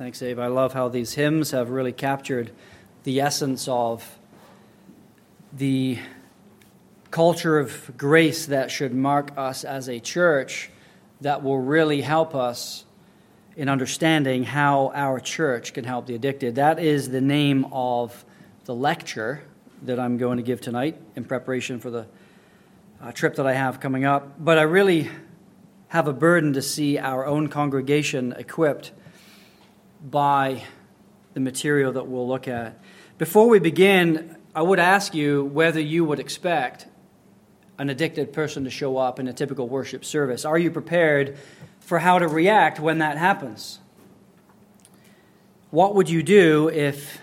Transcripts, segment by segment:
Thanks, Abe. I love how these hymns have really captured the essence of the culture of grace that should mark us as a church that will really help us in understanding how our church can help the addicted. That is the name of the lecture that I'm going to give tonight in preparation for the uh, trip that I have coming up. But I really have a burden to see our own congregation equipped by the material that we'll look at. Before we begin, I would ask you whether you would expect an addicted person to show up in a typical worship service. Are you prepared for how to react when that happens? What would you do if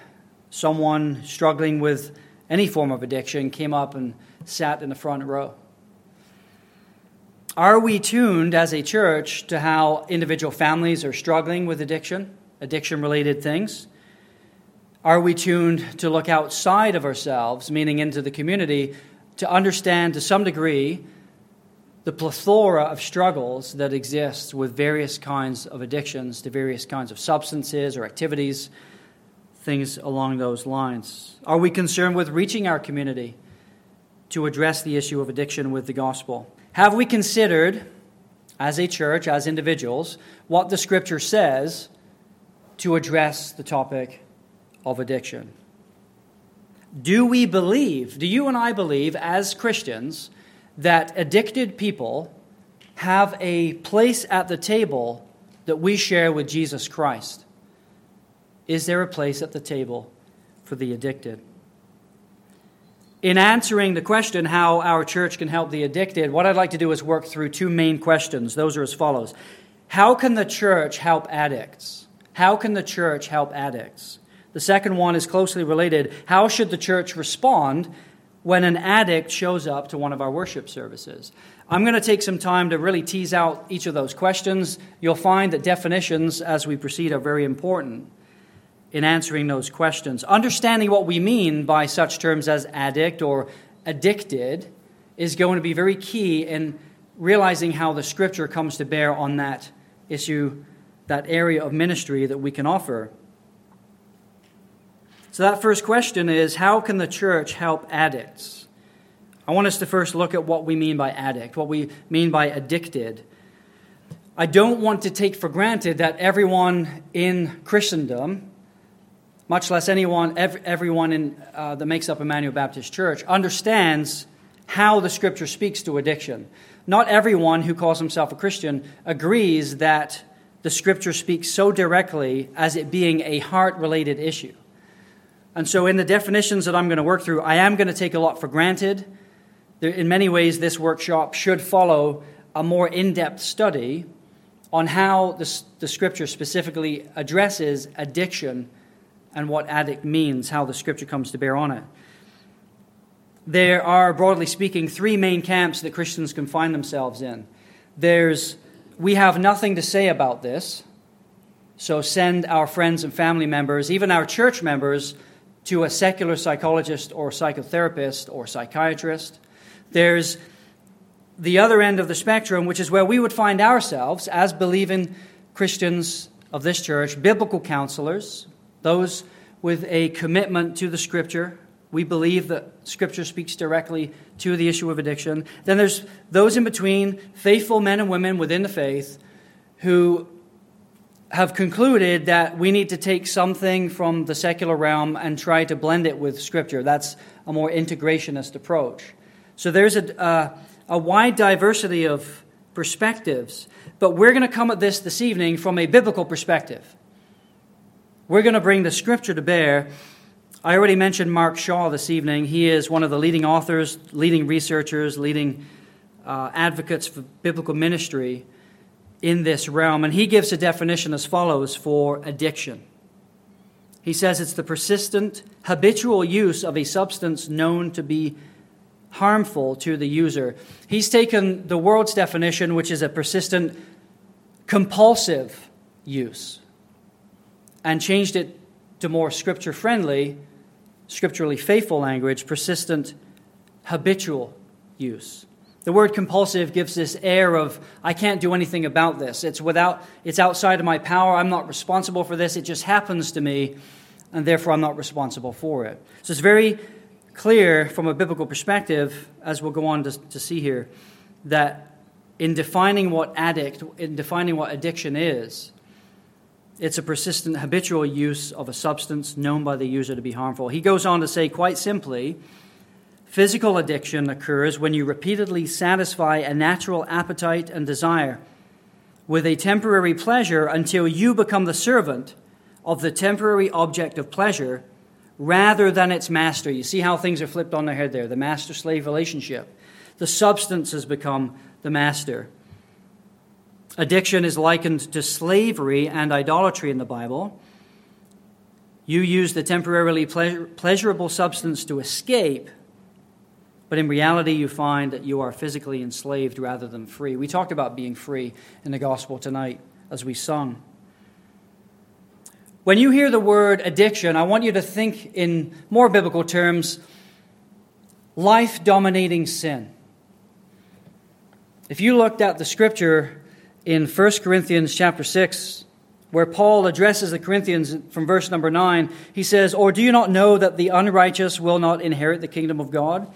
someone struggling with any form of addiction came up and sat in the front row? Are we tuned as a church to how individual families are struggling with addiction, addiction related things? Are we tuned to look outside of ourselves, meaning into the community, to understand to some degree the plethora of struggles that exist with various kinds of addictions to various kinds of substances or activities, things along those lines? Are we concerned with reaching our community to address the issue of addiction with the gospel? Have we considered, as a church, as individuals, what the scripture says to address the topic of addiction? Do we believe, do you and I believe as Christians, that addicted people have a place at the table that we share with Jesus Christ? Is there a place at the table for the addicted? In answering the question how our church can help the addicted, what I'd like to do is work through two main questions. Those are as follows How can the church help addicts? How can the church help addicts? The second one is closely related. How should the church respond when an addict shows up to one of our worship services? I'm going to take some time to really tease out each of those questions. You'll find that definitions as we proceed are very important in answering those questions. Understanding what we mean by such terms as addict or addicted is going to be very key in realizing how the scripture comes to bear on that issue, that area of ministry that we can offer. So, that first question is how can the church help addicts? I want us to first look at what we mean by addict, what we mean by addicted. I don't want to take for granted that everyone in Christendom, much less anyone, everyone in, uh, that makes up Emmanuel Baptist Church, understands how the Scripture speaks to addiction. Not everyone who calls himself a Christian agrees that the Scripture speaks so directly as it being a heart related issue. And so, in the definitions that I'm going to work through, I am going to take a lot for granted. In many ways, this workshop should follow a more in depth study on how the, the scripture specifically addresses addiction and what addict means, how the scripture comes to bear on it. There are, broadly speaking, three main camps that Christians can find themselves in. There's, we have nothing to say about this, so send our friends and family members, even our church members, to a secular psychologist or psychotherapist or psychiatrist. There's the other end of the spectrum, which is where we would find ourselves as believing Christians of this church, biblical counselors, those with a commitment to the Scripture. We believe that Scripture speaks directly to the issue of addiction. Then there's those in between, faithful men and women within the faith, who have concluded that we need to take something from the secular realm and try to blend it with Scripture. That's a more integrationist approach. So there's a, a wide diversity of perspectives, but we're going to come at this this evening from a biblical perspective. We're going to bring the Scripture to bear. I already mentioned Mark Shaw this evening. He is one of the leading authors, leading researchers, leading uh, advocates for biblical ministry in this realm. And he gives a definition as follows for addiction. He says it's the persistent, habitual use of a substance known to be harmful to the user. He's taken the world's definition, which is a persistent, compulsive use, and changed it to more scripture friendly, scripturally faithful language, persistent, habitual use. The word compulsive gives this air of I can't do anything about this. It's without it's outside of my power. I'm not responsible for this. It just happens to me, and therefore I'm not responsible for it. So it's very clear from a biblical perspective, as we'll go on to, to see here, that in defining what addict, in defining what addiction is, it's a persistent habitual use of a substance known by the user to be harmful. He goes on to say, quite simply, physical addiction occurs when you repeatedly satisfy a natural appetite and desire with a temporary pleasure until you become the servant of the temporary object of pleasure rather than its master. You see how things are flipped on their head there the master slave relationship. The substance has become the master. Addiction is likened to slavery and idolatry in the Bible. You use the temporarily pleasurable substance to escape, but in reality, you find that you are physically enslaved rather than free. We talked about being free in the gospel tonight as we sung. When you hear the word addiction, I want you to think in more biblical terms life dominating sin. If you looked at the scripture in 1 Corinthians chapter 6, where Paul addresses the Corinthians from verse number 9, he says, Or do you not know that the unrighteous will not inherit the kingdom of God?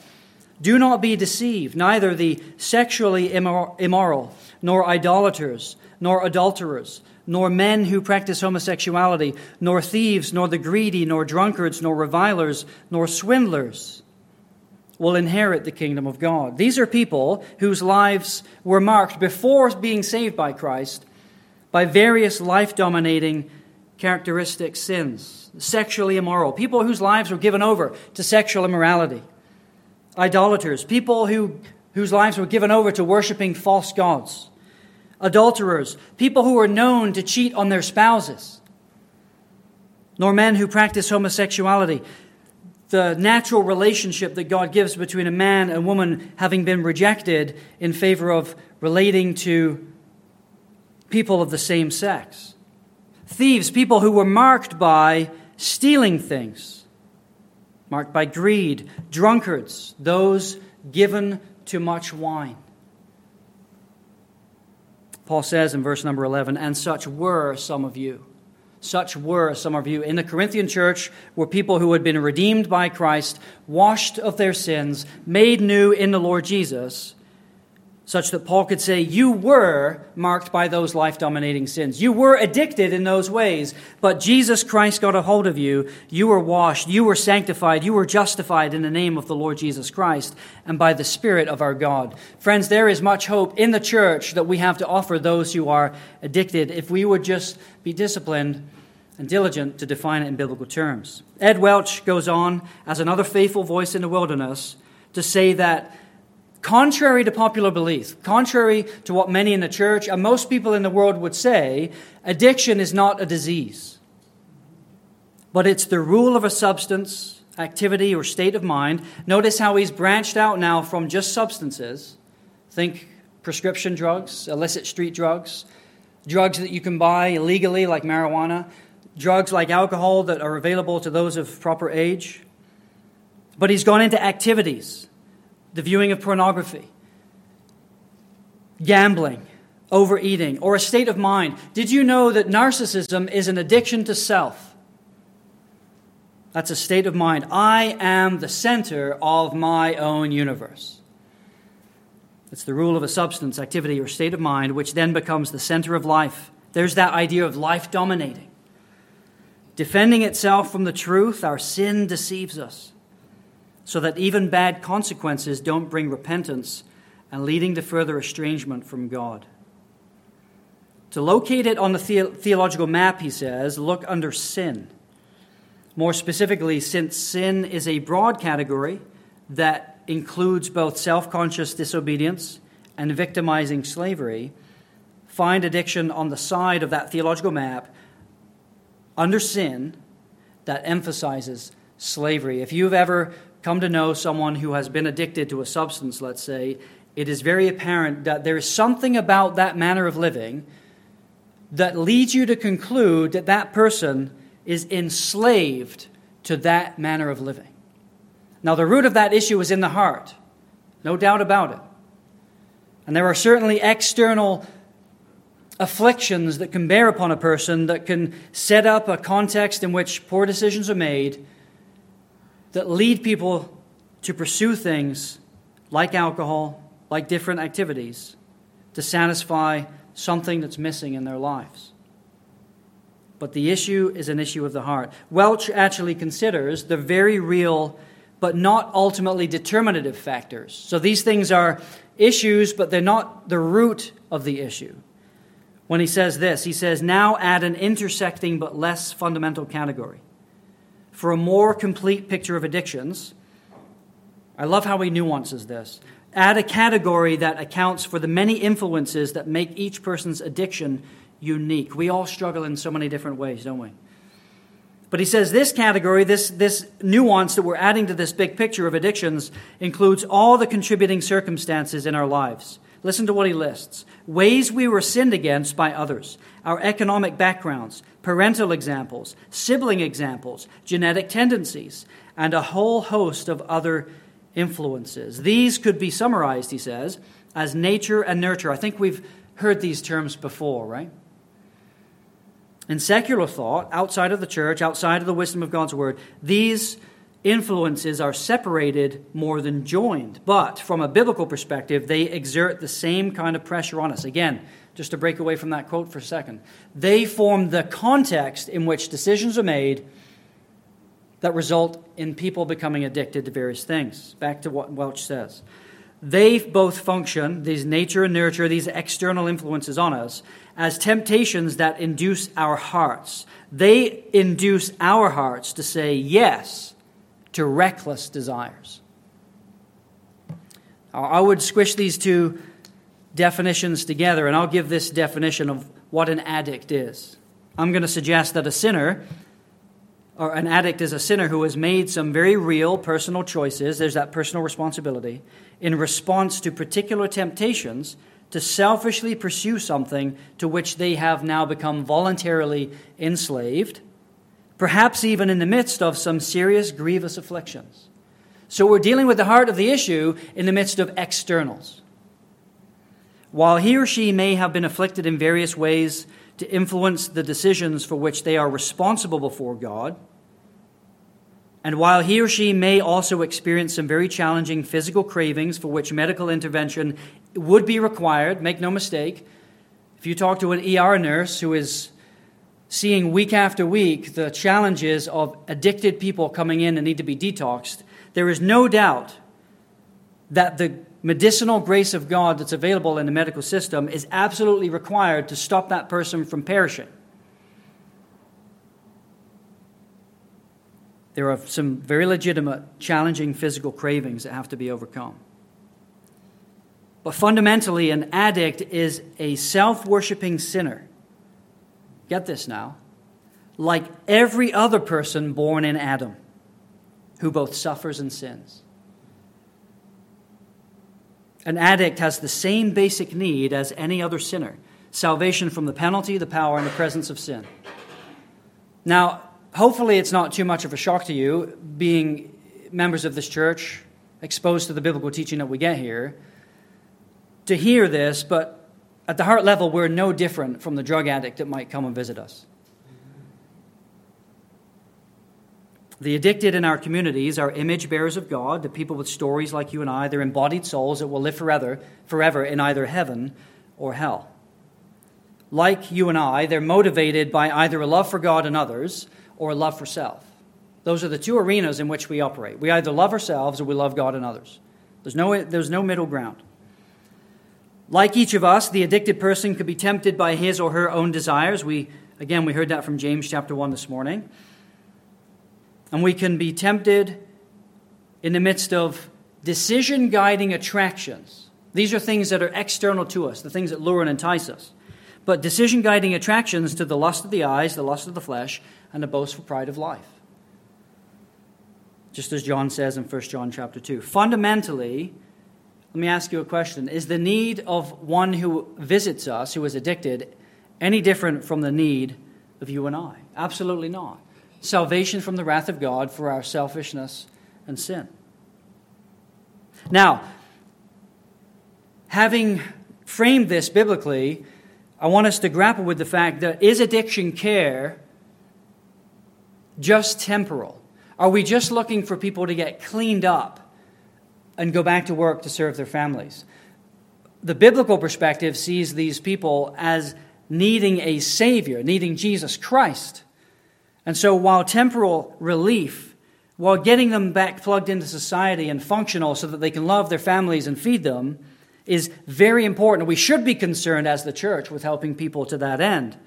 Do not be deceived, neither the sexually immoral, nor idolaters, nor adulterers nor men who practice homosexuality, nor thieves, nor the greedy, nor drunkards, nor revilers, nor swindlers will inherit the kingdom of God. These are people whose lives were marked before being saved by Christ by various life dominating characteristic sins. Sexually immoral, people whose lives were given over to sexual immorality. Idolaters, people who, whose lives were given over to worshiping false gods adulterers, people who are known to cheat on their spouses, nor men who practice homosexuality. The natural relationship that God gives between a man and woman having been rejected in favor of relating to people of the same sex. Thieves, people who were marked by stealing things, marked by greed. Drunkards, those given to much wine. Paul says in verse number 11, and such were some of you. Such were some of you. In the Corinthian church were people who had been redeemed by Christ, washed of their sins, made new in the Lord Jesus, such that Paul could say, You were marked by those life dominating sins. You were addicted in those ways, but Jesus Christ got a hold of you. You were washed, you were sanctified, you were justified in the name of the Lord Jesus Christ and by the Spirit of our God. Friends, there is much hope in the church that we have to offer those who are addicted if we would just be disciplined and diligent to define it in biblical terms. Ed Welch goes on as another faithful voice in the wilderness to say that Contrary to popular belief, contrary to what many in the church and most people in the world would say, addiction is not a disease. But it's the rule of a substance, activity, or state of mind. Notice how he's branched out now from just substances. Think prescription drugs, illicit street drugs, drugs that you can buy illegally, like marijuana, drugs like alcohol that are available to those of proper age. But he's gone into activities the viewing of pornography, gambling, overeating, or a state of mind. Did you know that narcissism is an addiction to self? That's a state of mind. I am the center of my own universe. It's the rule of a substance, activity, or state of mind, which then becomes the center of life. There's that idea of life dominating. Defending itself from the truth, our sin deceives us so that even bad consequences don't bring repentance and leading to further estrangement from God. To locate it on the, the- theological map, he says, look under sin. More specifically, since sin is a broad category that includes both self conscious disobedience and victimizing slavery, find addiction on the side of that theological map under sin that emphasizes slavery. If you've ever come to know someone who has been addicted to a substance, let's say, it is very apparent that there is something about that manner of living that leads you to conclude that that person is enslaved to that manner of living. Now, the root of that issue is in the heart, no doubt about it. And there are certainly external afflictions that can bear upon a person that can set up a context in which poor decisions are made that lead people to pursue things like alcohol, like different activities, to satisfy something that's missing in their lives. But the issue is an issue of the heart. Welch actually considers the very real but not ultimately determinative factors. So these things are issues, but they're not the root of the issue. When he says this, he says, Now add an intersecting but less fundamental category. For a more complete picture of addictions, I love how he nuances this. Add a category that accounts for the many influences that make each person's addiction unique. We all struggle in so many different ways, don't we? But he says this category, this, this nuance that we're adding to this big picture of addictions, includes all the contributing circumstances in our lives. Listen to what he lists ways we were sinned against by others, our economic backgrounds, parental examples, sibling examples, genetic tendencies, and a whole host of other influences. These could be summarized, he says, as nature and nurture. I think we've heard these terms before, right? In secular thought, outside of the church, outside of the wisdom of God's word, these influences are separated more than joined. But from a biblical perspective, they exert the same kind of pressure on us. Again, just to break away from that quote for a second, they form the context in which decisions are made that result in people becoming addicted to various things. Back to what Welch says. They both function, these nature and nurture, these external influences on us, as temptations that induce our hearts. They induce our hearts to say yes to reckless desires. I would squish these two definitions together, and I'll give this definition of what an addict is. I'm going to suggest that a sinner or an addict is a sinner who has made some very real personal choices, there's that personal responsibility, in response to particular temptations to selfishly pursue something to which they have now become voluntarily enslaved, perhaps even in the midst of some serious, grievous afflictions. So we're dealing with the heart of the issue in the midst of externals. While he or she may have been afflicted in various ways to influence the decisions for which they are responsible before God, and while he or she may also experience some very challenging physical cravings for which medical intervention would be required, make no mistake, if you talk to an ER nurse who is seeing week after week the challenges of addicted people coming in and need to be detoxed, there is no doubt that the medicinal grace of God that's available in the medical system is absolutely required to stop that person from perishing. There are some very legitimate, challenging physical cravings that have to be overcome. But fundamentally, an addict is a self worshiping sinner. Get this now. Like every other person born in Adam, who both suffers and sins. An addict has the same basic need as any other sinner salvation from the penalty, the power, and the presence of sin. Now, hopefully, it's not too much of a shock to you, being members of this church, exposed to the biblical teaching that we get here, to hear this, but at the heart level, we're no different from the drug addict that might come and visit us. The addicted in our communities are image bearers of God, the people with stories like you and I. They're embodied souls that will live forever, forever in either heaven or hell. Like you and I, they're motivated by either a love for God and others or a love for self. Those are the two arenas in which we operate. We either love ourselves or we love God and others. There's no, there's no middle ground. Like each of us, the addicted person could be tempted by his or her own desires. We, again, we heard that from James chapter 1 this morning. And we can be tempted in the midst of decision guiding attractions. These are things that are external to us, the things that lure and entice us. But decision guiding attractions to the lust of the eyes, the lust of the flesh, and the boastful pride of life. Just as John says in 1 John chapter 2. Fundamentally, let me ask you a question. Is the need of one who visits us, who is addicted, any different from the need of you and I? Absolutely not salvation from the wrath of God for our selfishness and sin. Now, having framed this biblically, I want us to grapple with the fact that is addiction care just temporal? Are we just looking for people to get cleaned up and go back to work to serve their families? The biblical perspective sees these people as needing a Savior, needing Jesus Christ. And so, while temporal relief, while getting them back plugged into society and functional so that they can love their families and feed them, is very important. We should be concerned as the church with helping people to that end.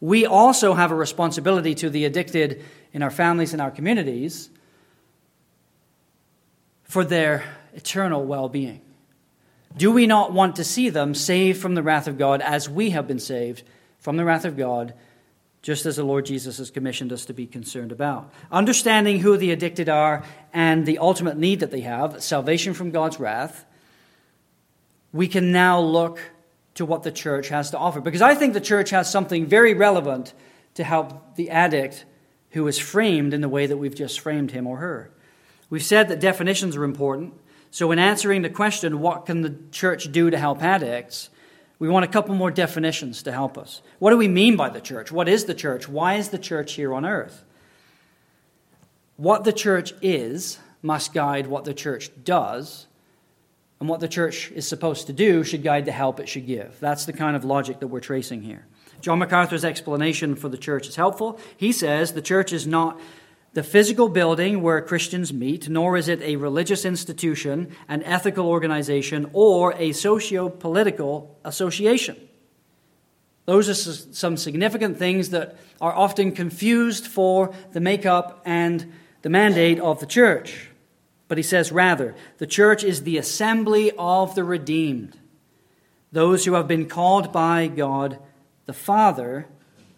We also have a responsibility to the addicted in our families and our communities for their eternal well being. Do we not want to see them saved from the wrath of God as we have been saved from the wrath of God, just as the Lord Jesus has commissioned us to be concerned about? Understanding who the addicted are and the ultimate need that they have, salvation from God's wrath, we can now look to what the church has to offer. Because I think the church has something very relevant to help the addict who is framed in the way that we've just framed him or her. We've said that definitions are important. So, in answering the question, what can the church do to help addicts? We want a couple more definitions to help us. What do we mean by the church? What is the church? Why is the church here on earth? What the church is must guide what the church does, and what the church is supposed to do should guide the help it should give. That's the kind of logic that we're tracing here. John MacArthur's explanation for the church is helpful. He says the church is not the physical building where Christians meet, nor is it a religious institution, an ethical organization, or a socio political association. Those are some significant things that are often confused for the makeup and the mandate of the church. But he says, rather, the church is the assembly of the redeemed, those who have been called by God the Father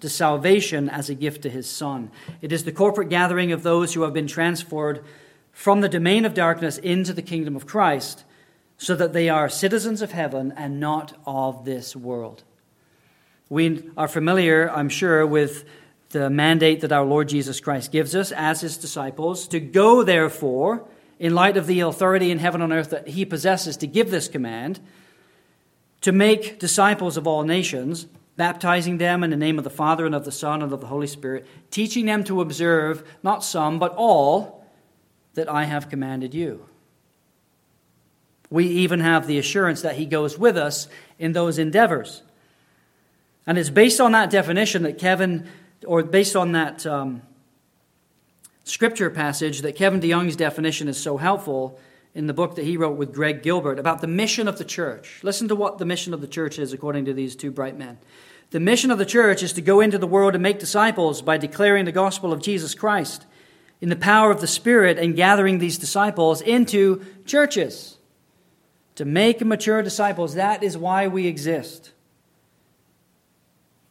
to salvation as a gift to his Son. It is the corporate gathering of those who have been transferred from the domain of darkness into the kingdom of Christ, so that they are citizens of heaven and not of this world. We are familiar, I'm sure, with the mandate that our Lord Jesus Christ gives us as his disciples to go, therefore, in light of the authority in heaven and earth that he possesses to give this command, to make disciples of all nations, baptizing them in the name of the Father and of the Son and of the Holy Spirit, teaching them to observe not some, but all that I have commanded you. We even have the assurance that he goes with us in those endeavors. And it's based on that definition that Kevin, or based on that um, scripture passage that Kevin DeYoung's definition is so helpful in the book that he wrote with Greg Gilbert about the mission of the church. Listen to what the mission of the church is according to these two bright men. The mission of the church is to go into the world and make disciples by declaring the gospel of Jesus Christ in the power of the Spirit and gathering these disciples into churches. To make mature disciples, that is why we exist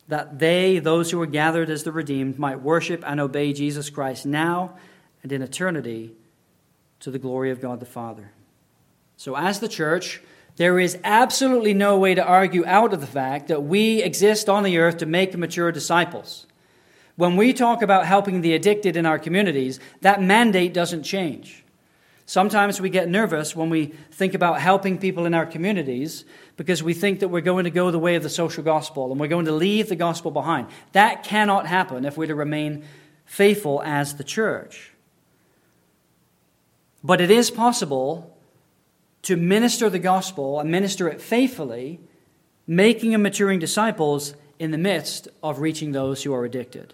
that they, those who are gathered as the redeemed, might worship and obey Jesus Christ now and in eternity to the glory of God the Father. So, as the church, there is absolutely no way to argue out of the fact that we exist on the earth to make mature disciples. When we talk about helping the addicted in our communities, that mandate doesn't change. Sometimes we get nervous when we think about helping people in our communities because we think that we're going to go the way of the social gospel and we're going to leave the gospel behind. That cannot happen if we're to remain faithful as the church. But it is possible to minister the gospel and minister it faithfully, making and maturing disciples in the midst of reaching those who are addicted.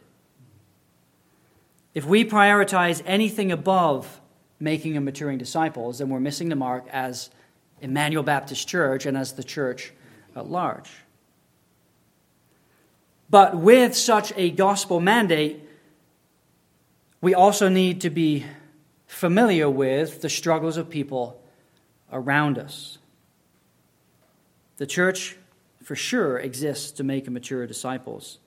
If we prioritize anything above making and maturing disciples, then we're missing the mark as Emmanuel Baptist Church and as the church at large. But with such a gospel mandate, we also need to be familiar with the struggles of people around us. The church, for sure, exists to make and mature disciples.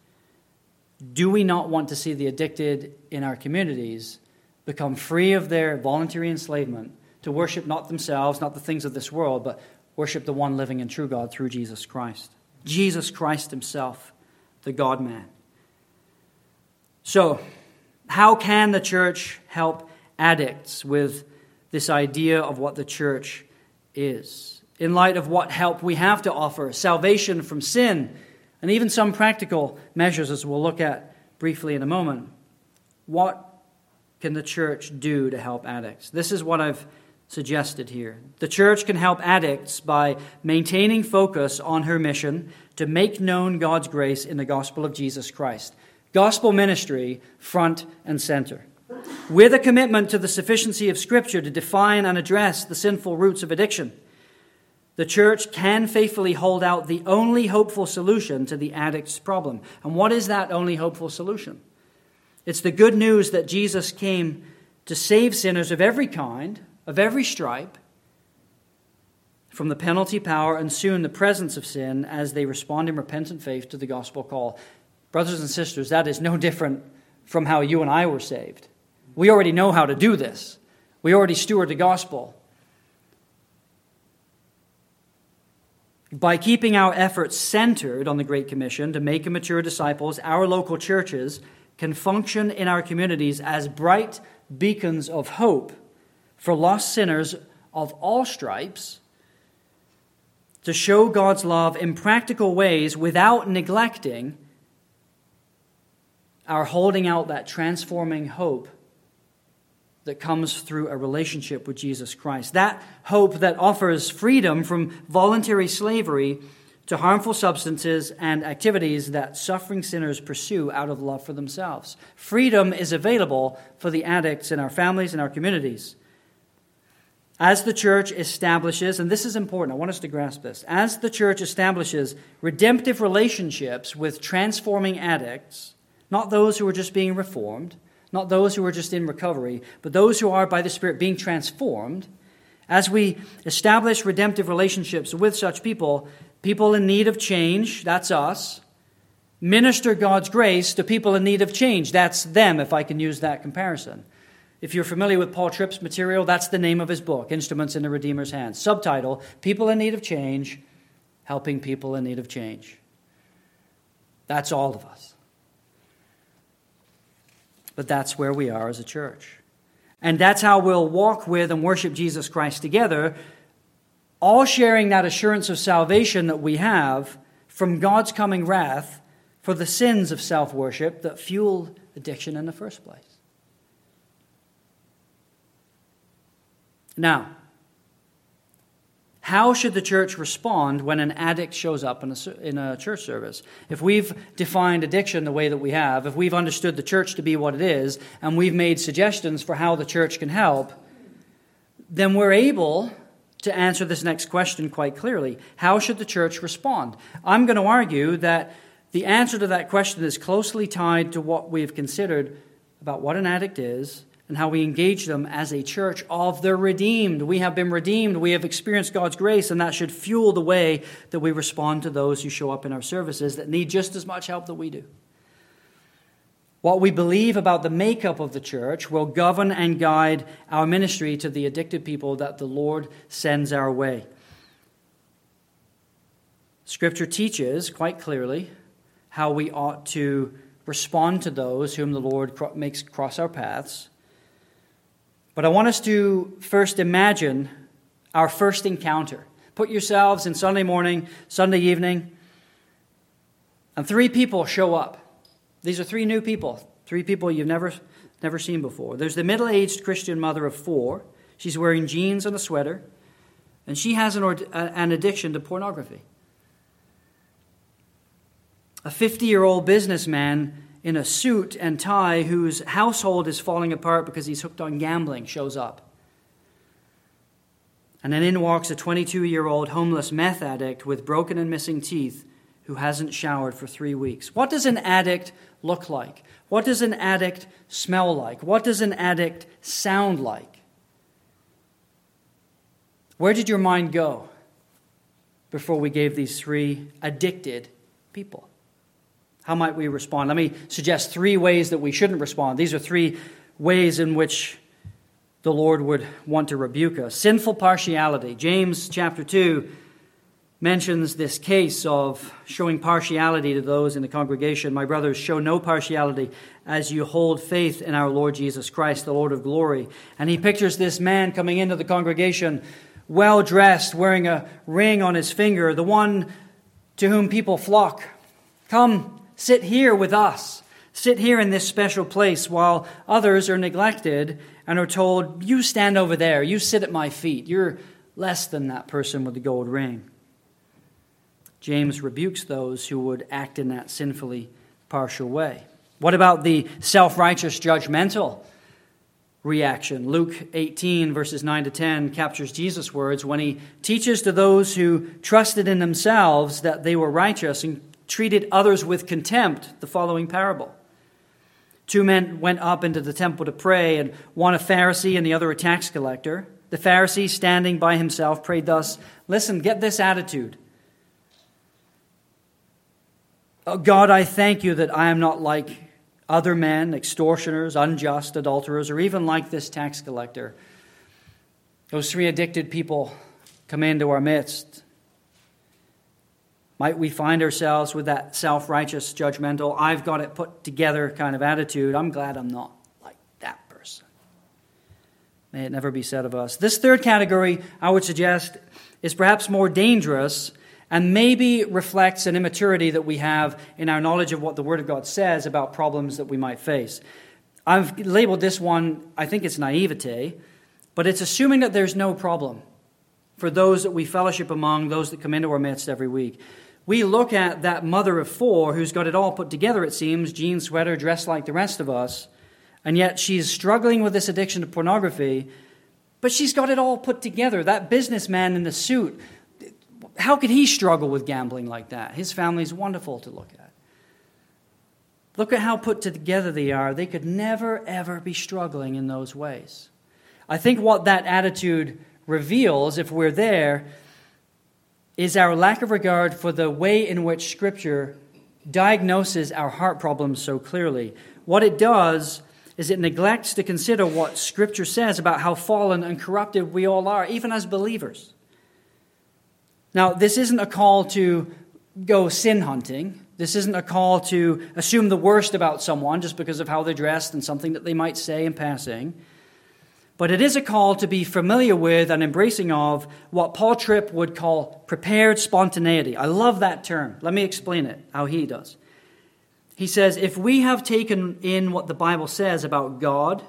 Do we not want to see the addicted in our communities become free of their voluntary enslavement to worship not themselves, not the things of this world, but worship the one living and true God through Jesus Christ. Jesus Christ Himself, the God man. So, how can the church help addicts with this idea of what the church is? in light of what help we have to offer, salvation from sin, and even some practical measures, as we'll look at briefly in a moment. What can the church do to help addicts? This is what I've suggested here. The church can help addicts by maintaining focus on her mission to make known God's grace in the gospel of Jesus Christ. Gospel ministry front and center. With a commitment to the sufficiency of Scripture to define and address the sinful roots of addiction, the church can faithfully hold out the only hopeful solution to the addict's problem. And what is that only hopeful solution? It's the good news that Jesus came to save sinners of every kind, of every stripe, from the penalty, power, and soon the presence of sin as they respond in repentant faith to the gospel call. Brothers and sisters, that is no different from how you and I were saved. We already know how to do this, we already steward the gospel. By keeping our efforts centered on the Great Commission to make and mature disciples, our local churches can function in our communities as bright beacons of hope for lost sinners of all stripes to show God's love in practical ways without neglecting our holding out that transforming hope that comes through a relationship with Jesus Christ. That hope that offers freedom from voluntary slavery to harmful substances and activities that suffering sinners pursue out of love for themselves. Freedom is available for the addicts in our families and our communities. As the church establishes, and this is important, I want us to grasp this. As the church establishes redemptive relationships with transforming addicts, not those who are just being reformed, not those who are just in recovery, but those who are by the Spirit being transformed, as we establish redemptive relationships with such people, people in need of change, that's us, minister God's grace to people in need of change, that's them, if I can use that comparison. If you're familiar with Paul Tripp's material, that's the name of his book, Instruments in the Redeemer's Hands. Subtitle People in Need of Change, Helping People in Need of Change. That's all of us. But that's where we are as a church. And that's how we'll walk with and worship Jesus Christ together, all sharing that assurance of salvation that we have from God's coming wrath for the sins of self worship that fueled addiction in the first place. Now, how should the church respond when an addict shows up in a, in a church service? If we've defined addiction the way that we have, if we've understood the church to be what it is, and we've made suggestions for how the church can help, then we're able to answer this next question quite clearly. How should the church respond? I'm going to argue that the answer to that question is closely tied to what we've considered about what an addict is and how we engage them as a church of the redeemed. We have been redeemed. We have experienced God's grace, and that should fuel the way that we respond to those who show up in our services that need just as much help that we do. What we believe about the makeup of the church will govern and guide our ministry to the addicted people that the Lord sends our way. Scripture teaches quite clearly how we ought to respond to those whom the Lord makes cross our paths but I want us to first imagine our first encounter. Put yourselves in Sunday morning, Sunday evening, and three people show up. These are three new people, three people you've never, never seen before. There's the middle aged Christian mother of four. She's wearing jeans and a sweater, and she has an, an addiction to pornography. A 50 year old businessman in a suit and tie whose household is falling apart because he's hooked on gambling shows up. And then in walks a 22 year old homeless meth addict with broken and missing teeth who hasn't showered for three weeks. What does an addict look like? What does an addict smell like? What does an addict sound like? Where did your mind go before we gave these three addicted people? How might we respond? Let me suggest three ways that we shouldn't respond. These are three ways in which the Lord would want to rebuke us. Sinful partiality. James chapter 2 mentions this case of showing partiality to those in the congregation. My brothers, show no partiality as you hold faith in our Lord Jesus Christ, the Lord of glory. And he pictures this man coming into the congregation well dressed, wearing a ring on his finger, the one to whom people flock. Come, sit here with us. Sit here in this special place while others are neglected and are told, You stand over there, you sit at my feet. You're less than that person with the gold ring. James rebukes those who would act in that sinfully partial way. What about the self righteous judgmental reaction? Luke 18, verses 9 to 10, captures Jesus' words when he teaches to those who trusted in themselves that they were righteous and treated others with contempt the following parable. Two men went up into the temple to pray, and one a Pharisee and the other a tax collector. The Pharisee, standing by himself, prayed thus Listen, get this attitude. Oh, God, I thank you that I am not like other men, extortioners, unjust, adulterers, or even like this tax collector. Those three addicted people come into our midst. Might we find ourselves with that self righteous, judgmental, I've got it put together kind of attitude? I'm glad I'm not like that person. May it never be said of us. This third category, I would suggest, is perhaps more dangerous and maybe reflects an immaturity that we have in our knowledge of what the Word of God says about problems that we might face. I've labeled this one, I think it's naivete, but it's assuming that there's no problem for those that we fellowship among, those that come into our midst every week. We look at that mother of four who's got it all put together, it seems, jean sweater, dressed like the rest of us, and yet she's struggling with this addiction to pornography, but she's got it all put together. That businessman in the suit how could he struggle with gambling like that? His family's wonderful to look at. Look at how put together they are. They could never, ever be struggling in those ways. I think what that attitude reveals, if we're there, is our lack of regard for the way in which Scripture diagnoses our heart problems so clearly. What it does is it neglects to consider what Scripture says about how fallen and corrupted we all are, even as believers. Now, this isn't a call to go sin hunting. This isn't a call to assume the worst about someone just because of how they're dressed and something that they might say in passing. But it is a call to be familiar with and embracing of what Paul Tripp would call prepared spontaneity. I love that term. Let me explain it, how he does. He says, if we have taken in what the Bible says about God,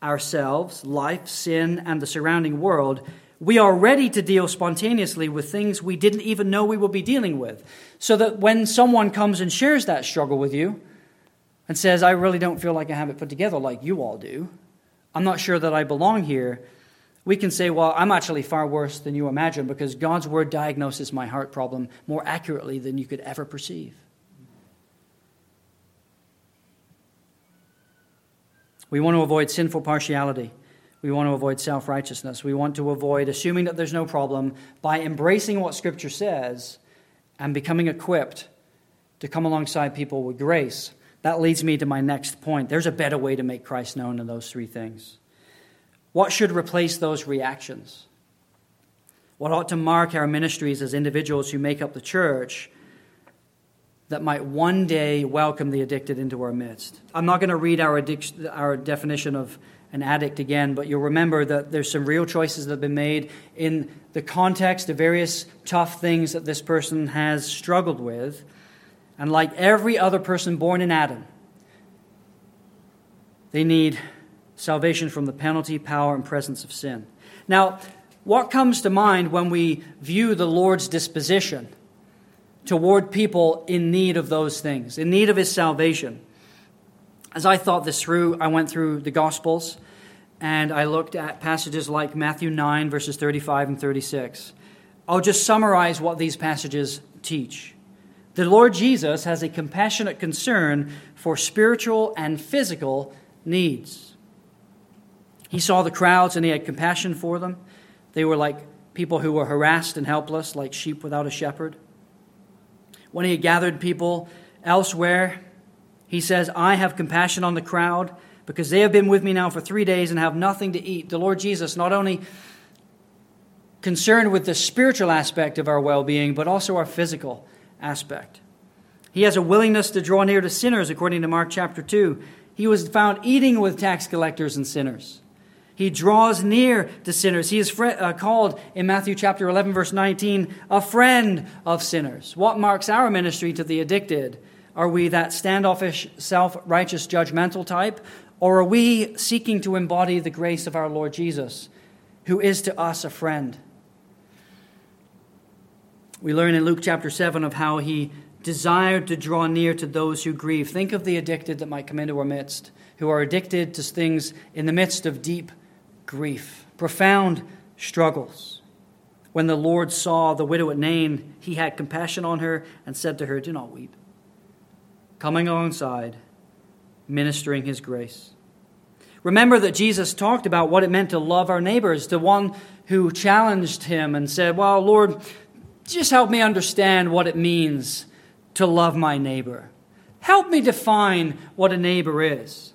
ourselves, life, sin, and the surrounding world, we are ready to deal spontaneously with things we didn't even know we would be dealing with. So that when someone comes and shares that struggle with you and says, I really don't feel like I have it put together like you all do, I'm not sure that I belong here, we can say, Well, I'm actually far worse than you imagine because God's word diagnoses my heart problem more accurately than you could ever perceive. We want to avoid sinful partiality. We want to avoid self righteousness. We want to avoid assuming that there's no problem by embracing what Scripture says and becoming equipped to come alongside people with grace. That leads me to my next point. There's a better way to make Christ known than those three things. What should replace those reactions? What ought to mark our ministries as individuals who make up the church that might one day welcome the addicted into our midst? I'm not going to read our, addiction, our definition of an addict again, but you'll remember that there's some real choices that have been made in the context of various tough things that this person has struggled with. And like every other person born in Adam, they need salvation from the penalty, power, and presence of sin. Now, what comes to mind when we view the Lord's disposition toward people in need of those things, in need of his salvation? As I thought this through, I went through the Gospels and I looked at passages like Matthew 9, verses 35 and 36. I'll just summarize what these passages teach. The Lord Jesus has a compassionate concern for spiritual and physical needs. He saw the crowds and he had compassion for them. They were like people who were harassed and helpless, like sheep without a shepherd. When he had gathered people elsewhere, he says, I have compassion on the crowd because they have been with me now for three days and have nothing to eat. The Lord Jesus, not only concerned with the spiritual aspect of our well being, but also our physical aspect. He has a willingness to draw near to sinners, according to Mark chapter 2. He was found eating with tax collectors and sinners. He draws near to sinners. He is fr- uh, called in Matthew chapter 11, verse 19, a friend of sinners. What marks our ministry to the addicted? Are we that standoffish, self righteous, judgmental type? Or are we seeking to embody the grace of our Lord Jesus, who is to us a friend? We learn in Luke chapter 7 of how he desired to draw near to those who grieve. Think of the addicted that might come into our midst, who are addicted to things in the midst of deep grief, profound struggles. When the Lord saw the widow at Nain, he had compassion on her and said to her, Do not weep. Coming alongside, ministering his grace. Remember that Jesus talked about what it meant to love our neighbors, the one who challenged him and said, Well, Lord, just help me understand what it means to love my neighbor. Help me define what a neighbor is.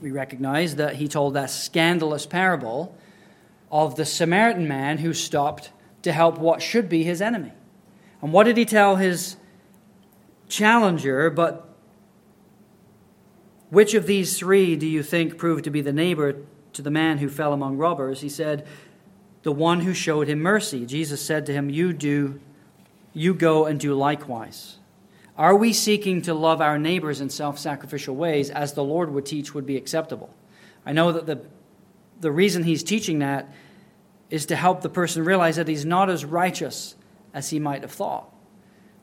We recognize that he told that scandalous parable of the Samaritan man who stopped to help what should be his enemy. And what did he tell his challenger? But which of these three do you think proved to be the neighbor to the man who fell among robbers? He said, The one who showed him mercy. Jesus said to him, You do you go and do likewise. Are we seeking to love our neighbors in self sacrificial ways as the Lord would teach would be acceptable? I know that the, the reason he's teaching that is to help the person realize that he's not as righteous as he might have thought.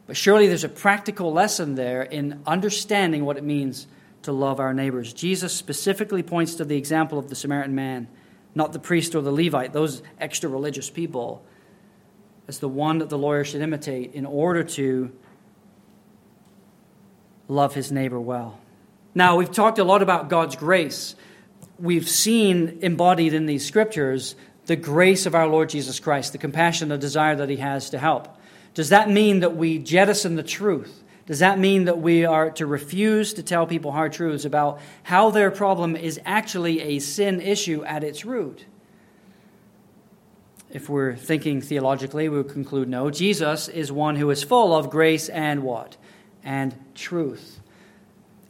But surely there's a practical lesson there in understanding what it means to love our neighbors. Jesus specifically points to the example of the Samaritan man, not the priest or the Levite, those extra religious people as the one that the lawyer should imitate in order to love his neighbor well. Now, we've talked a lot about God's grace. We've seen embodied in these scriptures the grace of our Lord Jesus Christ, the compassion, the desire that he has to help. Does that mean that we jettison the truth? Does that mean that we are to refuse to tell people hard truths about how their problem is actually a sin issue at its root? if we're thinking theologically, we would conclude no. Jesus is one who is full of grace and what? And truth.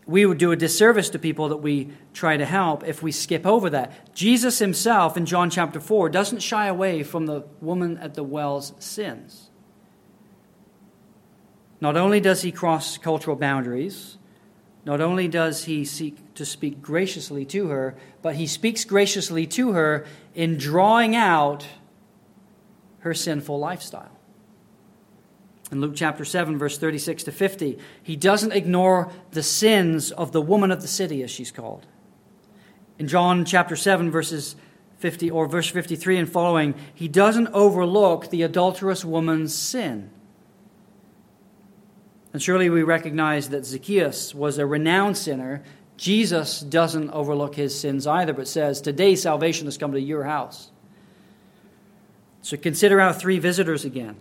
We would do a disservice to people that we try to help if we skip over that. Jesus himself in John chapter 4 doesn't shy away from the woman at the well's sins. Not only does he cross cultural boundaries, not only does he seek to speak graciously to her, but he speaks graciously to her in drawing out her sinful lifestyle. In Luke chapter 7, verse 36 to 50, he doesn't ignore the sins of the woman of the city, as she's called. In John chapter 7, verses 50 or verse 53 and following, he doesn't overlook the adulterous woman's sin. And surely we recognize that Zacchaeus was a renowned sinner. Jesus doesn't overlook his sins either, but says, Today salvation has come to your house. So consider our three visitors again.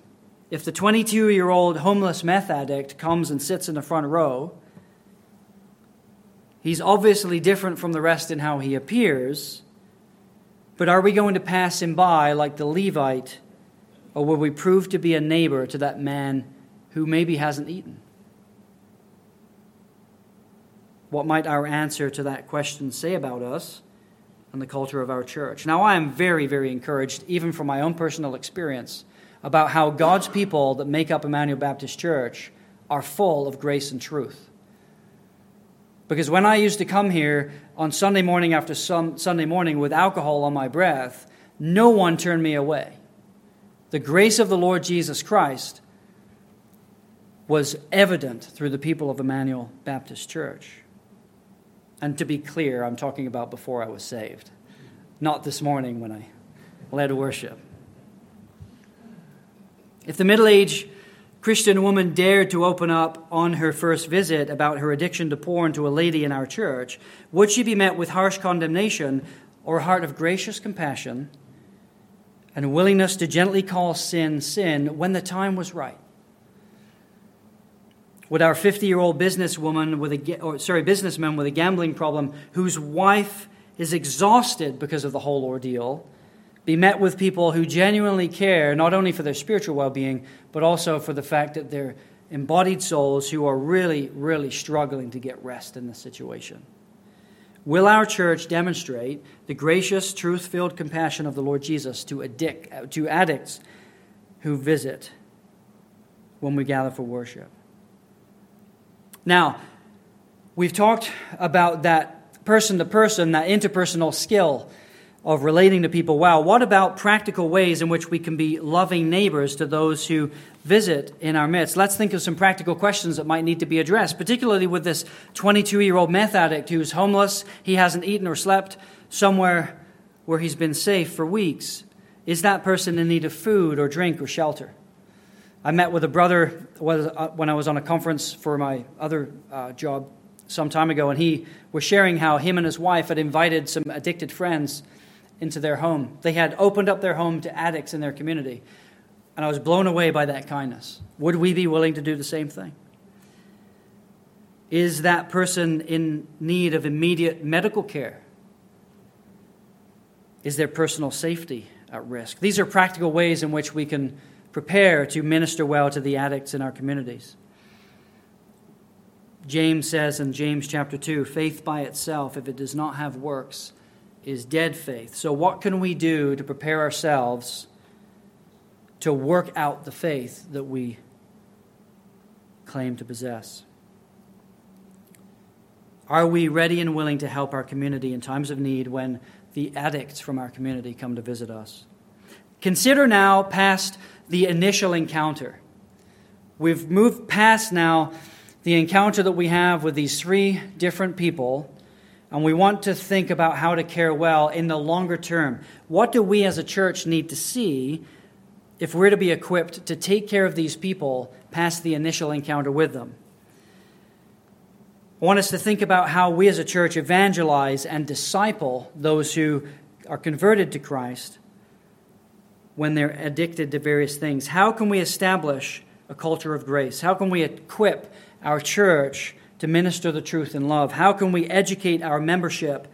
If the 22 year old homeless meth addict comes and sits in the front row, he's obviously different from the rest in how he appears. But are we going to pass him by like the Levite, or will we prove to be a neighbor to that man who maybe hasn't eaten? What might our answer to that question say about us? and the culture of our church. Now, I am very, very encouraged, even from my own personal experience, about how God's people that make up Emmanuel Baptist Church are full of grace and truth. Because when I used to come here on Sunday morning after Sunday morning with alcohol on my breath, no one turned me away. The grace of the Lord Jesus Christ was evident through the people of Emmanuel Baptist Church. And to be clear, I'm talking about before I was saved, not this morning when I led worship. If the middle aged Christian woman dared to open up on her first visit about her addiction to porn to a lady in our church, would she be met with harsh condemnation or a heart of gracious compassion and a willingness to gently call sin sin when the time was right? Would our 50 year old businesswoman with a, or, sorry, businessman with a gambling problem whose wife is exhausted because of the whole ordeal be met with people who genuinely care not only for their spiritual well being, but also for the fact that they're embodied souls who are really, really struggling to get rest in this situation? Will our church demonstrate the gracious, truth filled compassion of the Lord Jesus to, addict, to addicts who visit when we gather for worship? Now, we've talked about that person to person, that interpersonal skill of relating to people well. What about practical ways in which we can be loving neighbors to those who visit in our midst? Let's think of some practical questions that might need to be addressed, particularly with this 22 year old meth addict who's homeless. He hasn't eaten or slept somewhere where he's been safe for weeks. Is that person in need of food or drink or shelter? I met with a brother uh, when I was on a conference for my other uh, job some time ago, and he was sharing how him and his wife had invited some addicted friends into their home. They had opened up their home to addicts in their community. And I was blown away by that kindness. Would we be willing to do the same thing? Is that person in need of immediate medical care? Is their personal safety at risk? These are practical ways in which we can prepare to minister well to the addicts in our communities. James says in James chapter 2 faith by itself, if it does not have works, is dead faith. So, what can we do to prepare ourselves to work out the faith that we claim to possess? Are we ready and willing to help our community in times of need when the addicts from our community come to visit us? Consider now past the initial encounter. We've moved past now the encounter that we have with these three different people and we want to think about how to care well in the longer term. What do we as a church need to see if we're to be equipped to take care of these people past the initial encounter with them? I want us to think about how we as a church evangelize and disciple those who are converted to Christ when they're addicted to various things. How can we establish a culture of grace? How can we equip our church to minister the truth in love? How can we educate our membership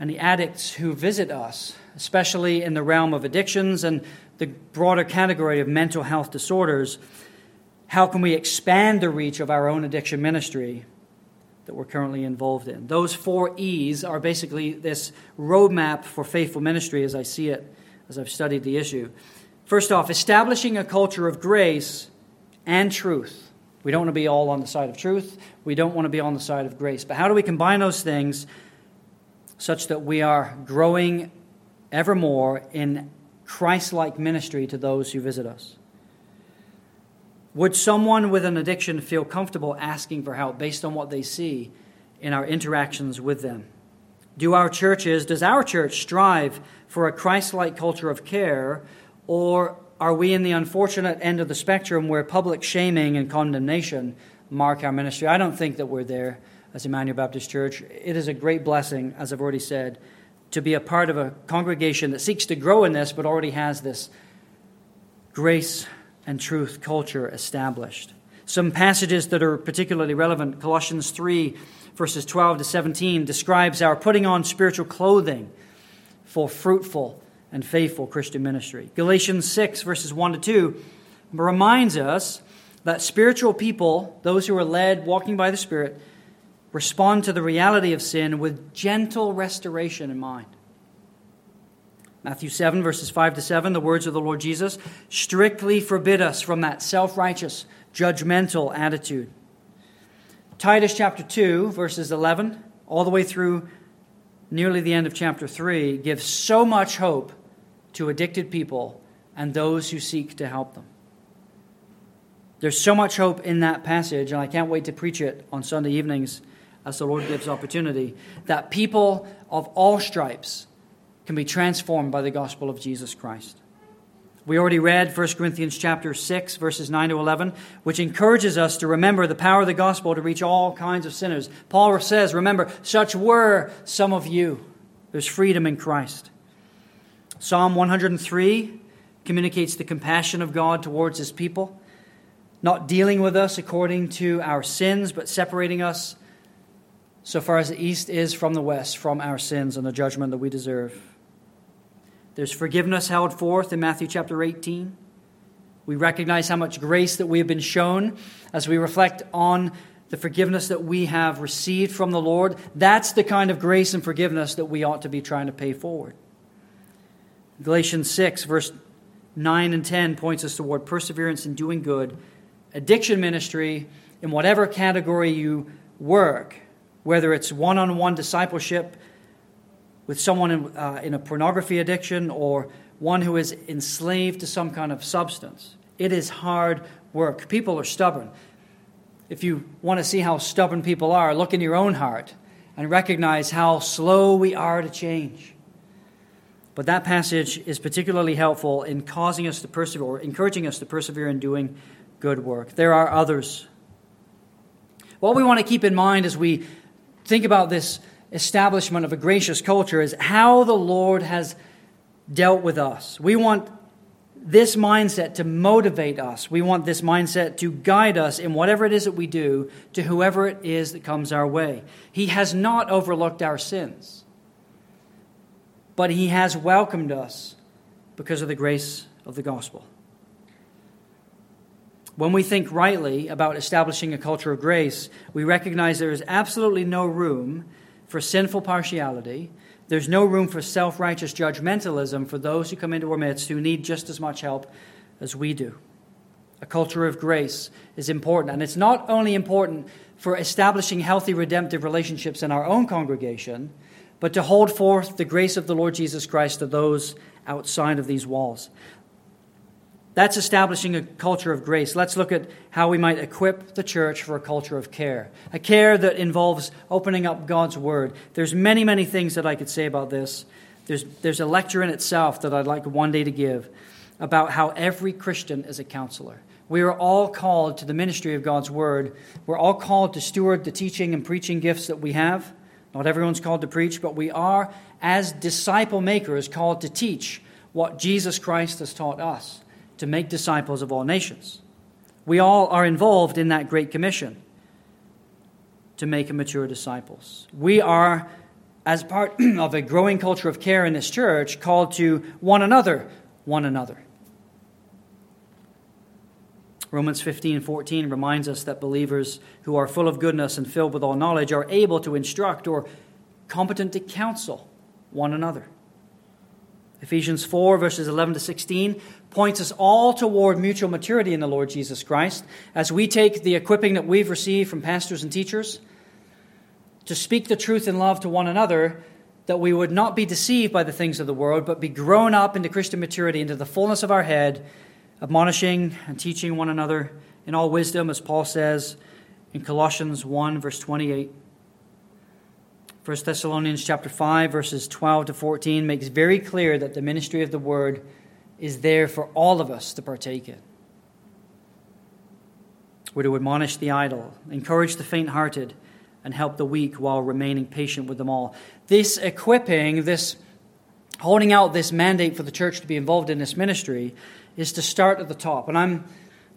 and the addicts who visit us, especially in the realm of addictions and the broader category of mental health disorders? How can we expand the reach of our own addiction ministry that we're currently involved in? Those four E's are basically this roadmap for faithful ministry as I see it, as I've studied the issue. First off, establishing a culture of grace and truth. We don't want to be all on the side of truth. We don't want to be on the side of grace. But how do we combine those things such that we are growing ever more in Christ like ministry to those who visit us? Would someone with an addiction feel comfortable asking for help based on what they see in our interactions with them? Do our churches, does our church strive for a Christ like culture of care, or are we in the unfortunate end of the spectrum where public shaming and condemnation mark our ministry? I don't think that we're there as Emmanuel Baptist Church. It is a great blessing, as I've already said, to be a part of a congregation that seeks to grow in this but already has this grace and truth culture established. Some passages that are particularly relevant Colossians 3, verses 12 to 17, describes our putting on spiritual clothing for fruitful and faithful Christian ministry. Galatians 6, verses 1 to 2, reminds us that spiritual people, those who are led, walking by the Spirit, respond to the reality of sin with gentle restoration in mind. Matthew 7, verses 5 to 7, the words of the Lord Jesus strictly forbid us from that self righteous, judgmental attitude. Titus chapter 2, verses 11, all the way through nearly the end of chapter 3, gives so much hope to addicted people and those who seek to help them. There's so much hope in that passage, and I can't wait to preach it on Sunday evenings as the Lord gives opportunity, that people of all stripes can be transformed by the gospel of Jesus Christ. We already read 1 Corinthians chapter 6 verses 9 to 11, which encourages us to remember the power of the gospel to reach all kinds of sinners. Paul says, remember, such were some of you. There's freedom in Christ. Psalm 103 communicates the compassion of God towards his people, not dealing with us according to our sins, but separating us so far as the east is from the west, from our sins and the judgment that we deserve. There's forgiveness held forth in Matthew chapter 18. We recognize how much grace that we have been shown as we reflect on the forgiveness that we have received from the Lord, that's the kind of grace and forgiveness that we ought to be trying to pay forward. Galatians 6, verse 9 and 10 points us toward perseverance in doing good, addiction ministry, in whatever category you work, whether it's one on one discipleship with someone in, uh, in a pornography addiction or one who is enslaved to some kind of substance. It is hard work. People are stubborn. If you want to see how stubborn people are, look in your own heart and recognize how slow we are to change. But that passage is particularly helpful in causing us to persevere, or encouraging us to persevere in doing good work. There are others. What we want to keep in mind as we think about this establishment of a gracious culture is how the Lord has dealt with us. We want this mindset to motivate us. We want this mindset to guide us in whatever it is that we do to whoever it is that comes our way. He has not overlooked our sins, but He has welcomed us because of the grace of the gospel. When we think rightly about establishing a culture of grace, we recognize there is absolutely no room for sinful partiality there's no room for self righteous judgmentalism for those who come into our midst who need just as much help as we do. A culture of grace is important, and it's not only important for establishing healthy redemptive relationships in our own congregation, but to hold forth the grace of the Lord Jesus Christ to those outside of these walls. That's establishing a culture of grace. Let's look at how we might equip the church for a culture of care. A care that involves opening up God's word. There's many, many things that I could say about this. There's, there's a lecture in itself that I'd like one day to give about how every Christian is a counselor. We are all called to the ministry of God's word. We're all called to steward the teaching and preaching gifts that we have. Not everyone's called to preach, but we are, as disciple makers, called to teach what Jesus Christ has taught us to make disciples of all nations. We all are involved in that great commission to make mature disciples. We are, as part of a growing culture of care in this church, called to one another, one another. Romans 15 14 reminds us that believers who are full of goodness and filled with all knowledge are able to instruct or competent to counsel one another. Ephesians 4, verses 11 to 16, points us all toward mutual maturity in the Lord Jesus Christ as we take the equipping that we've received from pastors and teachers to speak the truth in love to one another, that we would not be deceived by the things of the world, but be grown up into Christian maturity, into the fullness of our head, admonishing and teaching one another in all wisdom, as Paul says in Colossians 1, verse 28. 1 Thessalonians chapter 5 verses 12 to 14 makes very clear that the ministry of the word is there for all of us to partake in. We're to admonish the idle, encourage the faint hearted, and help the weak while remaining patient with them all. This equipping, this holding out this mandate for the church to be involved in this ministry is to start at the top. And I'm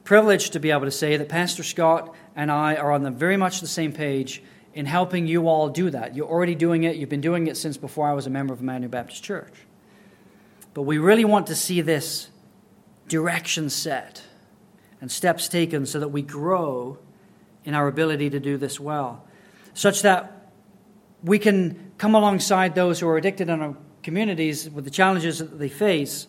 privileged to be able to say that Pastor Scott and I are on the very much the same page in helping you all do that. You're already doing it. You've been doing it since before I was a member of Emmanuel Baptist Church. But we really want to see this direction set and steps taken so that we grow in our ability to do this well, such that we can come alongside those who are addicted in our communities with the challenges that they face.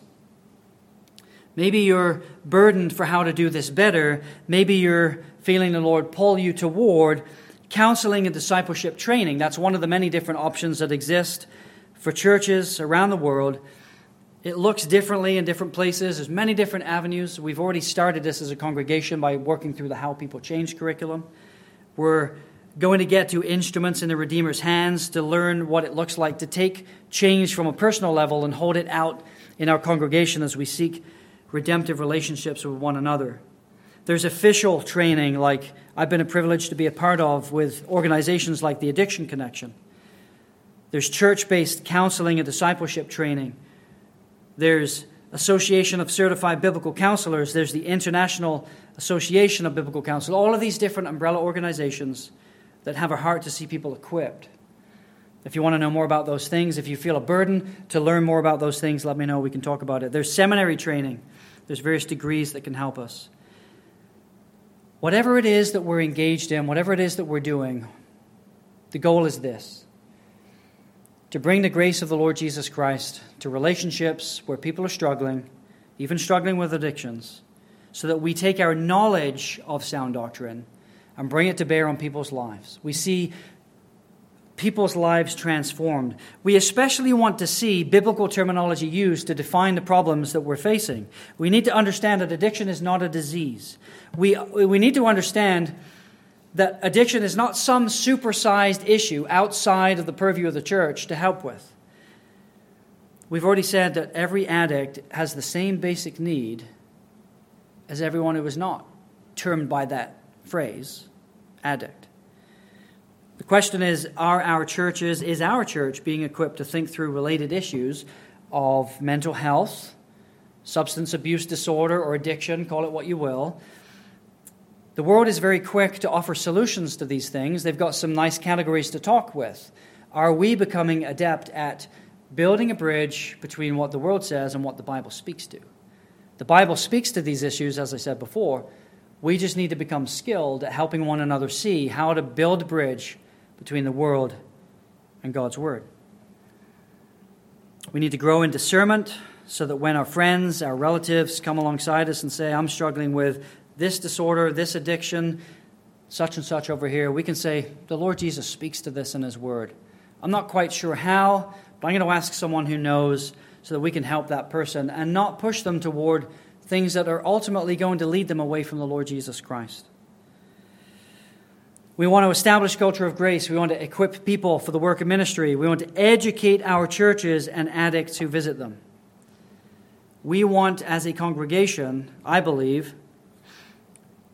Maybe you're burdened for how to do this better. Maybe you're feeling the Lord pull you toward counseling and discipleship training. That's one of the many different options that exist for churches around the world. It looks differently in different places. There's many different avenues. We've already started this as a congregation by working through the How People Change curriculum. We're going to get to instruments in the Redeemer's hands to learn what it looks like to take change from a personal level and hold it out in our congregation as we seek redemptive relationships with one another. There's official training, like I've been a privilege to be a part of with organizations like the Addiction Connection. There's church based counseling and discipleship training. There's Association of Certified Biblical Counselors. There's the International Association of Biblical Counselors. All of these different umbrella organizations that have a heart to see people equipped. If you want to know more about those things, if you feel a burden to learn more about those things, let me know. We can talk about it. There's seminary training, there's various degrees that can help us. Whatever it is that we're engaged in, whatever it is that we're doing, the goal is this to bring the grace of the Lord Jesus Christ to relationships where people are struggling, even struggling with addictions, so that we take our knowledge of sound doctrine and bring it to bear on people's lives. We see people's lives transformed. We especially want to see biblical terminology used to define the problems that we're facing. We need to understand that addiction is not a disease. We, we need to understand that addiction is not some supersized issue outside of the purview of the church to help with. We've already said that every addict has the same basic need as everyone who is not termed by that phrase addict. The question is are our churches, is our church being equipped to think through related issues of mental health, substance abuse disorder, or addiction, call it what you will, the world is very quick to offer solutions to these things. They've got some nice categories to talk with. Are we becoming adept at building a bridge between what the world says and what the Bible speaks to? The Bible speaks to these issues, as I said before. We just need to become skilled at helping one another see how to build a bridge between the world and God's Word. We need to grow in discernment so that when our friends, our relatives come alongside us and say, I'm struggling with this disorder, this addiction, such and such over here, we can say, The Lord Jesus speaks to this in His Word. I'm not quite sure how, but I'm going to ask someone who knows so that we can help that person and not push them toward things that are ultimately going to lead them away from the Lord Jesus Christ. We want to establish culture of grace. We want to equip people for the work of ministry. We want to educate our churches and addicts who visit them. We want, as a congregation, I believe,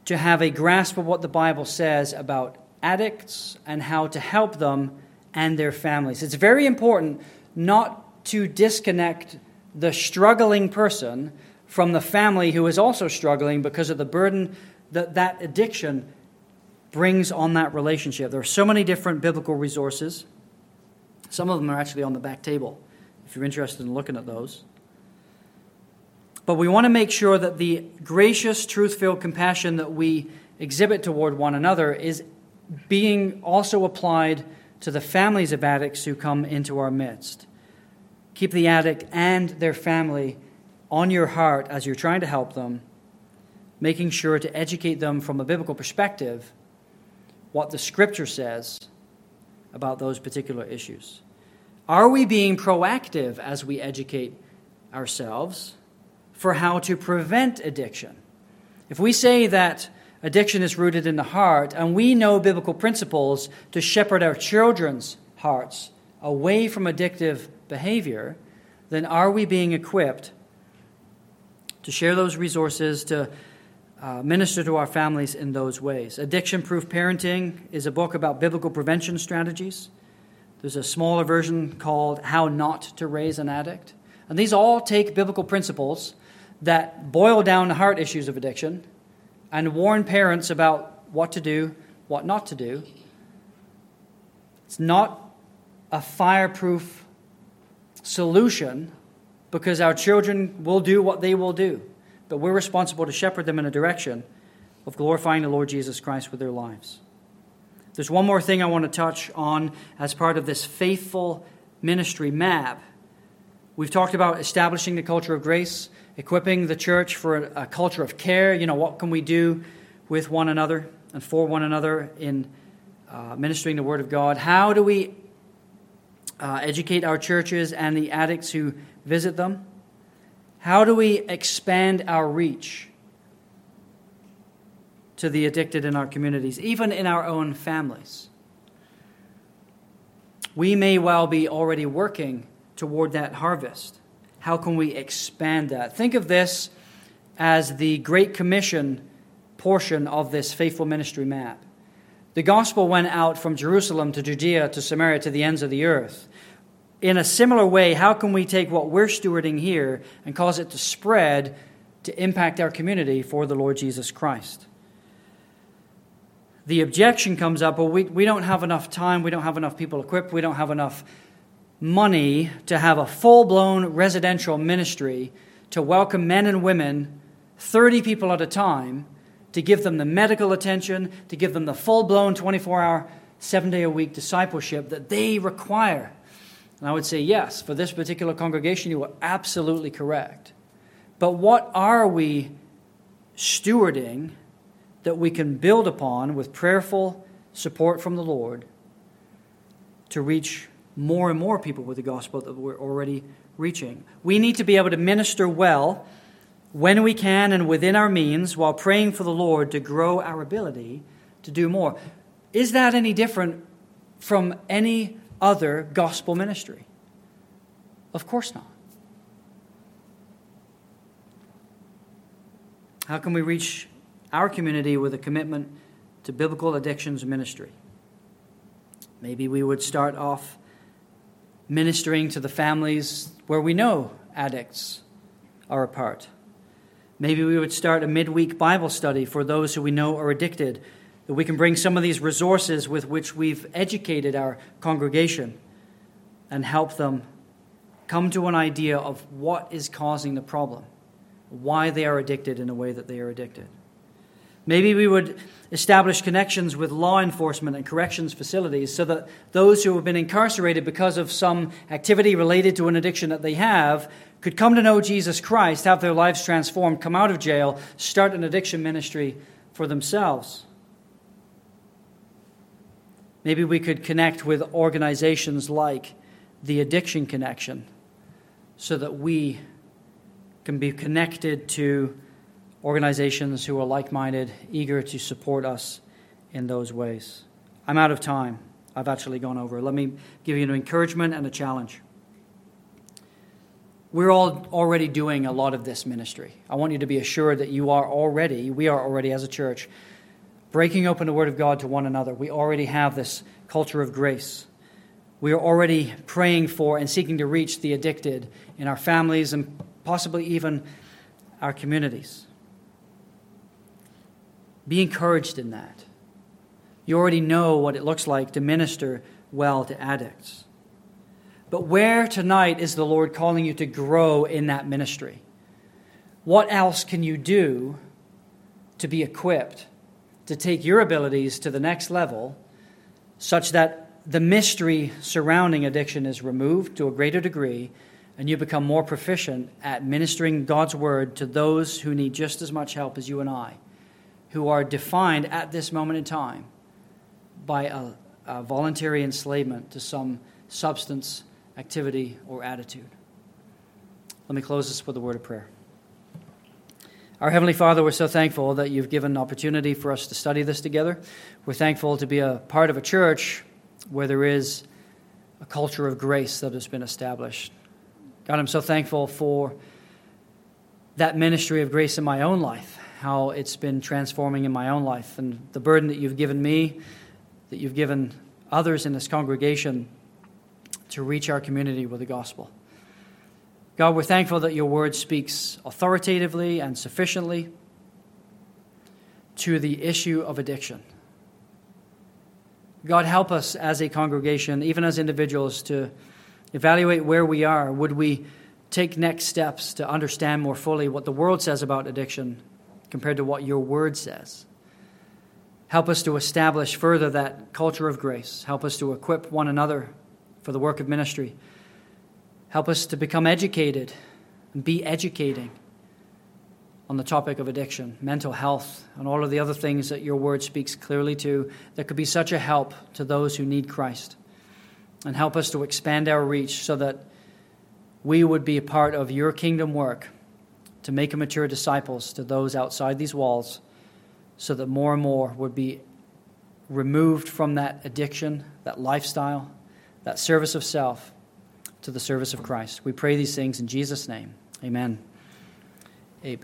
to have a grasp of what the Bible says about addicts and how to help them and their families. It's very important not to disconnect the struggling person from the family who is also struggling because of the burden that that addiction brings on that relationship. There are so many different biblical resources. Some of them are actually on the back table if you're interested in looking at those. But we want to make sure that the gracious, truth filled compassion that we exhibit toward one another is being also applied to the families of addicts who come into our midst. Keep the addict and their family on your heart as you're trying to help them, making sure to educate them from a biblical perspective what the scripture says about those particular issues. Are we being proactive as we educate ourselves? for how to prevent addiction. If we say that addiction is rooted in the heart, and we know biblical principles to shepherd our children's hearts away from addictive behavior, then are we being equipped to share those resources, to uh, minister to our families in those ways? Addiction Proof Parenting is a book about biblical prevention strategies. There's a smaller version called How Not to Raise an Addict. And these all take biblical principles that boil down the heart issues of addiction and warn parents about what to do, what not to do. It's not a fireproof solution because our children will do what they will do, but we're responsible to shepherd them in a direction of glorifying the Lord Jesus Christ with their lives. There's one more thing I want to touch on as part of this faithful ministry map. We've talked about establishing the culture of grace equipping the church for a, culture of care. You know, what can we do with one another and for one another in uh, ministering the Word of God? How do we uh, educate our churches and the addicts who visit them? How do we expand our reach to the addicted in our communities, even in our own families? We may well be already working toward that harvest. How can we expand that? Think of this as the Great Commission portion of this faithful ministry map. The gospel went out from Jerusalem to Judea to Samaria to the ends of the earth. In a similar way, how can we take what we're stewarding here and cause it to spread to impact our community for the Lord Jesus Christ? The objection comes up well, we, we don't have enough time, we don't have enough people equipped, we don't have enough money to have a full blown residential ministry to welcome men and women, 30 people at a time, to give them the medical attention, to give them the full blown 24 hour, seven day a week discipleship that they require. And I would say, yes, for this particular congregation, you are absolutely correct. But what are we stewarding that we can build upon with prayerful support from the Lord to reach more and more people with the gospel that we're already reaching? We need to be able to minister well when we can and within our means while praying for the Lord to grow our ability to do more. Is that any different from any other gospel ministry? Of course not. How can we reach our community with a commitment to biblical addictions ministry? Maybe we would start off ministering to the families where we know addicts are a part. Maybe we would start a midweek Bible study for those who we know are addicted, that we can bring some of these resources with which we've educated our congregation and help them come to an idea of what is causing the problem, why they are addicted in a way that they are addicted. Maybe we would establish connections with law enforcement and corrections facilities so that those who have been incarcerated because of some activity related to an addiction that they have could come to know Jesus Christ, have their lives transformed, come out of jail, start an addiction ministry for themselves. Maybe we could connect with organizations like the Addiction Connection so that we can be connected to organizations who are like minded, eager to support us in those ways. I'm out of time. I've actually gone over. Let me give you an encouragement and a challenge. We're all already doing a lot of this ministry. I want you to be assured that you are already, we are already as a church, breaking open the Word of God to one another. We already have this culture of grace. We are already praying for and seeking to reach the addicted in our families and possibly even our communities. Be encouraged in that. You already know what it looks like to minister well to addicts. But where tonight is the Lord calling you to grow in that ministry? What else can you do to be equipped to take your abilities to the next level such that the mystery surrounding addiction is removed to a greater degree and you become more proficient at ministering God's word to those who need just as much help as you and I, who are defined at this moment in time by a, a voluntary enslavement to some substance activity, or attitude. Let me close this with a word of prayer. Our Heavenly Father, we're so thankful that you've given an opportunity for us to study this together. We're thankful to be a part of a church where there is a culture of grace that has been established. God, I'm so thankful for that ministry of grace in my own life, how it's been transforming in my own life, and the burden that you've given me, that you've given others in this congregation to reach our community with the gospel. God, we're thankful that your word speaks authoritatively and sufficiently to the issue of addiction. God, help us as a congregation, even as individuals, to evaluate where we are. Would we take next steps to understand more fully what the world says about addiction compared to what your word says? Help us to establish further that culture of grace. Help us to equip one another for the work of ministry. Help us to become educated and be educating on the topic of addiction, mental health, and all of the other things that your word speaks clearly to that could be such a help to those who need Christ. And help us to expand our reach so that we would be a part of your kingdom work to make a mature disciples to those outside these walls so that more and more would be removed from that addiction, that lifestyle, that service of self to the service of Christ. We pray these things in Jesus' name. Amen. Abe.